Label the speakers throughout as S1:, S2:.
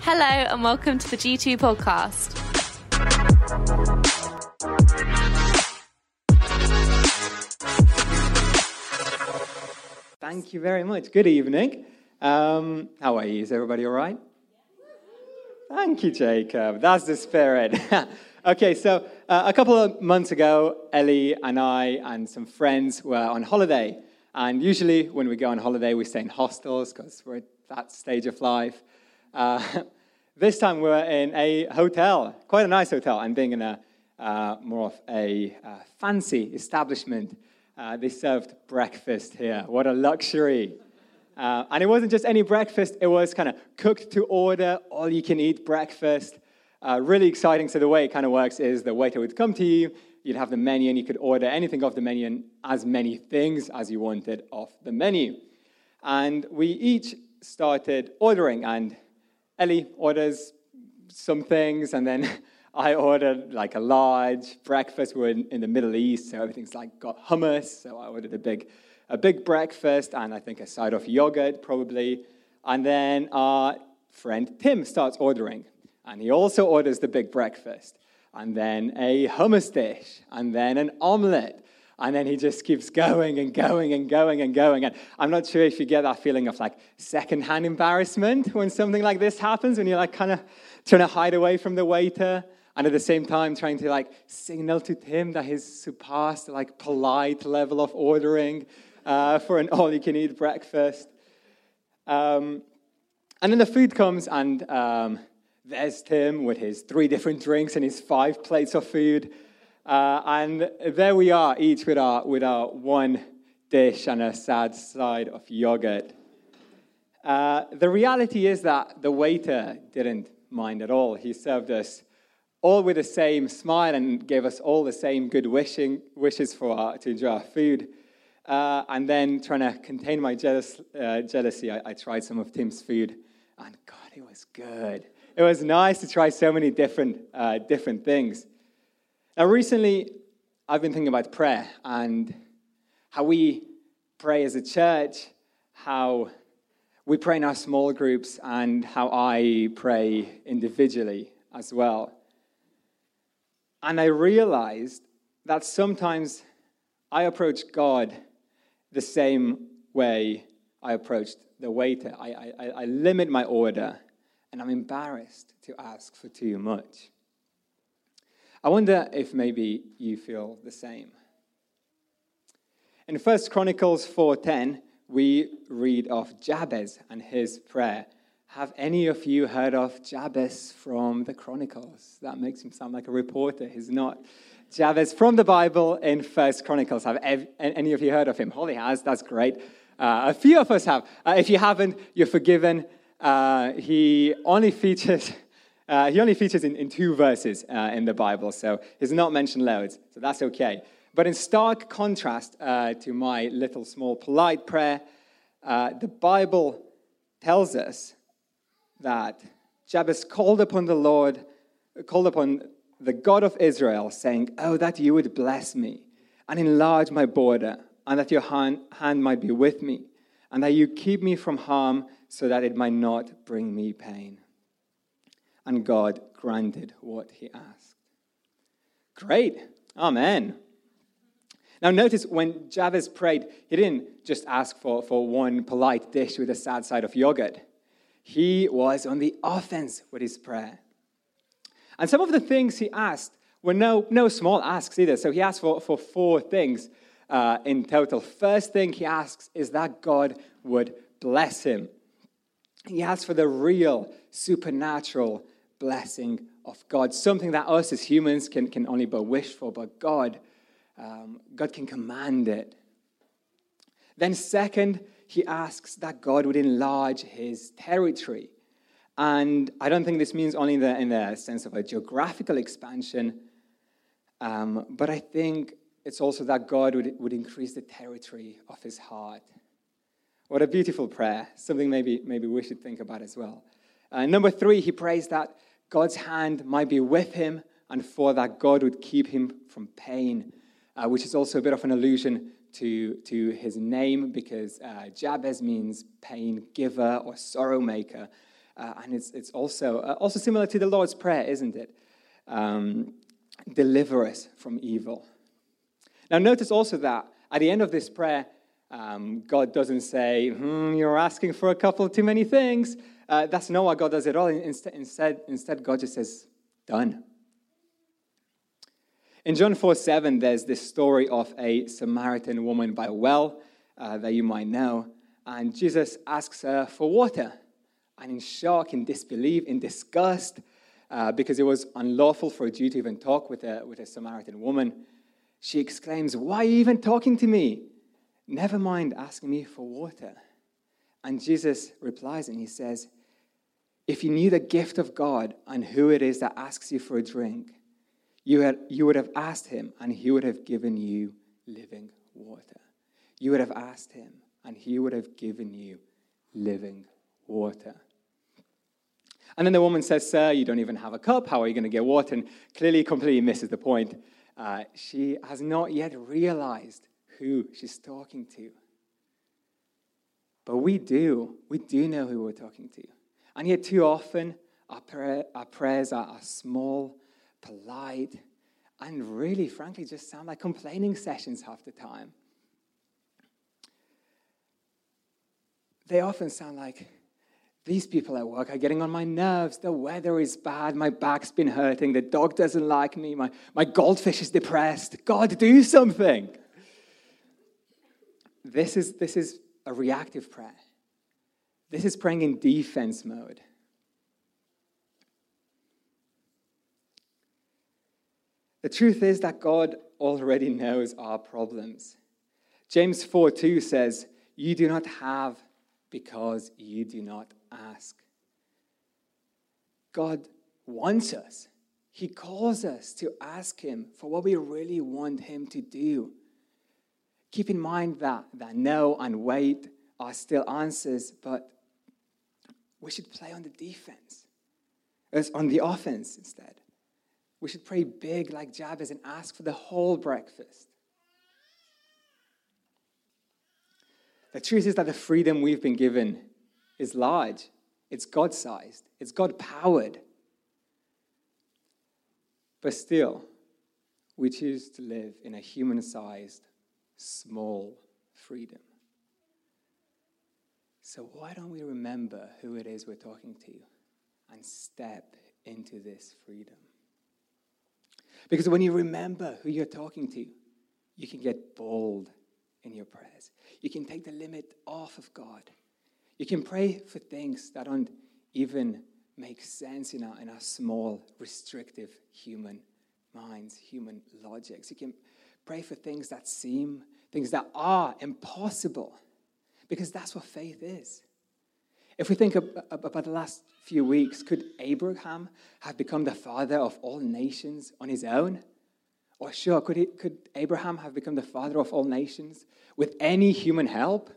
S1: Hello, and welcome to the G2 podcast.
S2: Thank you very much. Good evening. Um, how are you? Is everybody all right? Thank you, Jacob. That's the spirit. okay, so uh, a couple of months ago, Ellie and I and some friends were on holiday. And usually, when we go on holiday, we stay in hostels because we're at that stage of life. Uh, this time, we're in a hotel, quite a nice hotel, and being in a uh, more of a uh, fancy establishment. Uh, they served breakfast here. What a luxury! Uh, and it wasn't just any breakfast, it was kind of cooked to order, all you can eat breakfast. Uh, really exciting. So, the way it kind of works is the waiter would come to you, you'd have the menu, and you could order anything off the menu and as many things as you wanted off the menu. And we each started ordering, and Ellie orders some things, and then I ordered like a large breakfast. We're in, in the Middle East, so everything's like got hummus. So I ordered a big, a big breakfast and I think a side of yogurt probably. And then our friend Tim starts ordering, and he also orders the big breakfast, and then a hummus dish, and then an omelette. And then he just keeps going and going and going and going. And I'm not sure if you get that feeling of like secondhand embarrassment when something like this happens, when you're like kind of trying to hide away from the waiter and at the same time trying to like signal to Tim that he's surpassed like polite level of ordering uh, for an all-you-can-eat breakfast. Um, and then the food comes, and um, there's Tim with his three different drinks and his five plates of food. Uh, and there we are, each with our, with our one dish and a sad side of yogurt. Uh, the reality is that the waiter didn't mind at all. He served us all with the same smile and gave us all the same good wishing, wishes for our, to enjoy our food. Uh, and then trying to contain my jealous, uh, jealousy, I, I, tried some of Tim's food, and God, it was good. It was nice to try so many different, uh, different things. Now, recently, I've been thinking about prayer and how we pray as a church, how we pray in our small groups, and how I pray individually as well. And I realized that sometimes I approach God the same way I approached the waiter. I, I, I limit my order, and I'm embarrassed to ask for too much. I wonder if maybe you feel the same. In 1 Chronicles 4:10, we read of Jabez and his prayer. Have any of you heard of Jabez from the Chronicles? That makes him sound like a reporter. He's not. Jabez from the Bible in First Chronicles. Have any of you heard of him? Holly has. That's great. Uh, a few of us have. Uh, if you haven't, you're forgiven. Uh, he only features. Uh, he only features in, in two verses uh, in the Bible, so he's not mentioned loads, so that's okay. But in stark contrast uh, to my little small polite prayer, the Bible tells us that Jabez called upon the Lord, called upon the God of Israel, saying, Oh, that you would bless me and enlarge my border, and that your hand, hand might be with me, and that you keep me from harm so that it might not bring me pain. And God granted what he asked. Great. Amen. Now, notice when Jabez prayed, he didn't just ask for, for one polite dish with a sad side of yogurt he was on the offense with his prayer. And some of the things he asked were no, no small asks either. So he asked for, for four things uh, in total. First thing he asks is that God would bless him. He asks for the real supernatural blessing of God, something that us as humans can, can only but wish for, but God, um, God can command it. Then, second, he asks that God would enlarge his territory. And I don't think this means only in the, in the sense of a geographical expansion, um, but I think it's also that God would, would increase the territory of his heart. What a beautiful prayer, something maybe, maybe we should think about as well. Uh, number three, he prays that God's hand might be with him and for that God would keep him from pain, uh, which is also a bit of an allusion to, to his name because uh, Jabez means pain giver or sorrow maker. Uh, and it's, it's also, uh, also similar to the Lord's Prayer, isn't it? Um, deliver us from evil. Now, notice also that at the end of this prayer, um, God doesn't say, hmm, You're asking for a couple too many things. Uh, that's not what God does at all. Instead, instead, instead, God just says, Done. In John 4 7, there's this story of a Samaritan woman by a well uh, that you might know. And Jesus asks her for water. And in shock, in disbelief, in disgust, uh, because it was unlawful for a Jew to even talk with a, with a Samaritan woman, she exclaims, Why are you even talking to me? Never mind asking me for water. And Jesus replies and he says, If you knew the gift of God and who it is that asks you for a drink, you, had, you would have asked him and he would have given you living water. You would have asked him and he would have given you living water. And then the woman says, Sir, you don't even have a cup. How are you going to get water? And clearly, completely misses the point. Uh, she has not yet realized who she's talking to. But we do. We do know who we're talking to. And yet, too often, our, our prayers are, are small, polite, and really, frankly, just sound like complaining sessions half the time. They often sound like, these people at work are getting on my nerves. The weather is bad. My back's been hurting. The dog doesn't like me. My, my goldfish is depressed. God, do something. This is, this is a reactive prayer. This is praying in defense mode. The truth is that God already knows our problems. James 4 2 says, You do not have because you do not ask. God wants us. He calls us to ask Him for what we really want Him to do. Keep in mind that, that no and wait are still answers, but we should play on the defense, as on the offense instead. We should pray big like Jabez and ask for the whole breakfast. The truth is that the freedom we've been given is large, it's God sized, it's God powered. But still, we choose to live in a human sized, small freedom. So, why don't we remember who it is we're talking to and step into this freedom? Because when you remember who you're talking to, you can get bold in your prayers. You can take the limit off of God. You can pray for things that don't even make sense in our, in our small, restrictive human minds, human logics. You can pray for things that seem, things that are impossible, because that's what faith is. If we think about the last few weeks, could Abraham have become the father of all nations on his own? Or sure, could, he, could Abraham have become the father of all nations with any human help?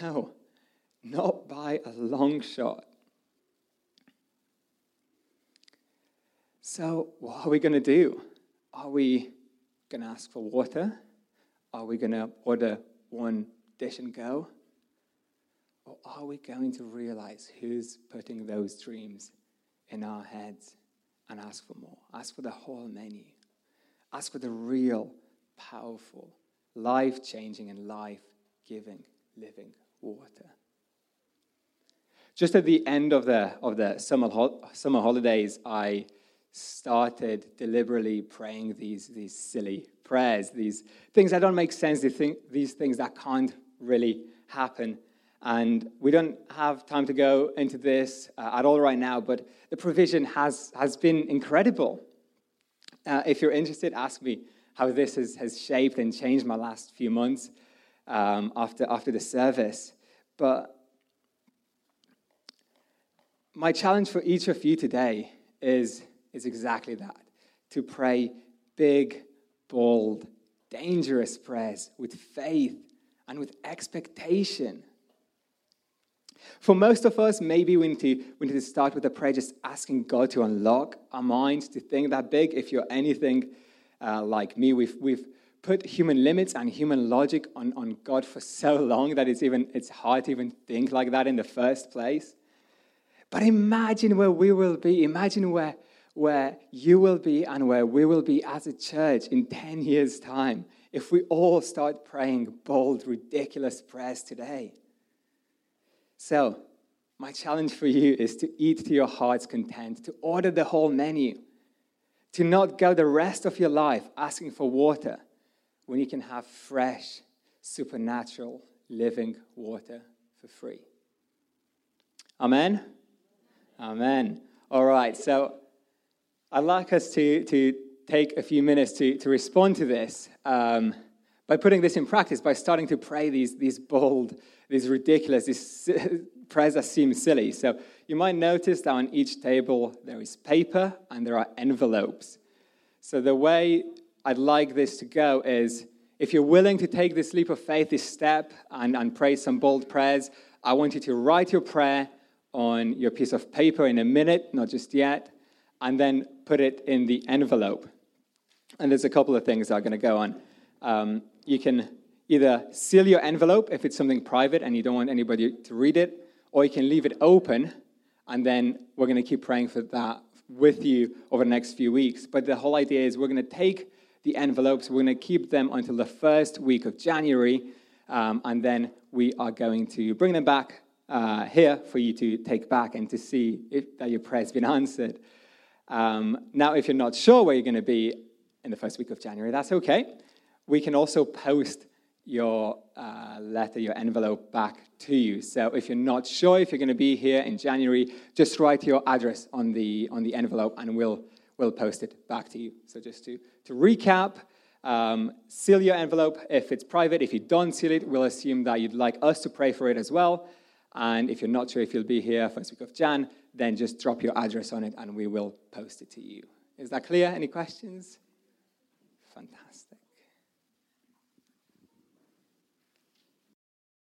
S2: No, not by a long shot. So, what are we going to do? Are we going to ask for water? Are we going to order one dish and go? Or are we going to realize who's putting those dreams in our heads and ask for more? Ask for the whole menu. Ask for the real, powerful, life changing, and life giving living water. Just at the end of the, of the summer, ho- summer holidays, I started deliberately praying these, these silly prayers, these things that don't make sense, these, thing, these things that can't really happen. And we don't have time to go into this uh, at all right now, but the provision has, has been incredible. Uh, if you're interested, ask me how this has, has shaped and changed my last few months um, after, after the service. But my challenge for each of you today is, is exactly that to pray big, bold, dangerous prayers with faith and with expectation. For most of us, maybe we need, to, we need to start with a prayer just asking God to unlock our minds to think that big. If you're anything uh, like me, we've, we've put human limits and human logic on, on God for so long that it's even it's hard to even think like that in the first place. But imagine where we will be. Imagine where, where you will be and where we will be as a church in 10 years' time if we all start praying bold, ridiculous prayers today. So, my challenge for you is to eat to your heart's content, to order the whole menu, to not go the rest of your life asking for water when you can have fresh, supernatural, living water for free. Amen? Amen. All right, so I'd like us to, to take a few minutes to, to respond to this um, by putting this in practice, by starting to pray these, these bold, these ridiculous, these prayers that seem silly. So you might notice that on each table there is paper and there are envelopes. So the way I'd like this to go is if you're willing to take this leap of faith, this step, and, and pray some bold prayers, I want you to write your prayer on your piece of paper in a minute, not just yet, and then put it in the envelope. And there's a couple of things that are going to go on. Um, you can either seal your envelope if it's something private and you don't want anybody to read it, or you can leave it open, and then we're going to keep praying for that with you over the next few weeks. But the whole idea is we're going to take the envelopes, we're going to keep them until the first week of January, um, and then we are going to bring them back uh, here for you to take back and to see if that your prayer has been answered. Um, now, if you're not sure where you're going to be in the first week of January, that's okay. We can also post your uh, letter, your envelope back to you. So if you're not sure if you're going to be here in January, just write your address on the, on the envelope and we'll, we'll post it back to you. So just to, to recap, um, seal your envelope if it's private. If you don't seal it, we'll assume that you'd like us to pray for it as well. And if you're not sure if you'll be here first week of Jan, then just drop your address on it and we will post it to you. Is that clear? Any questions? Fantastic.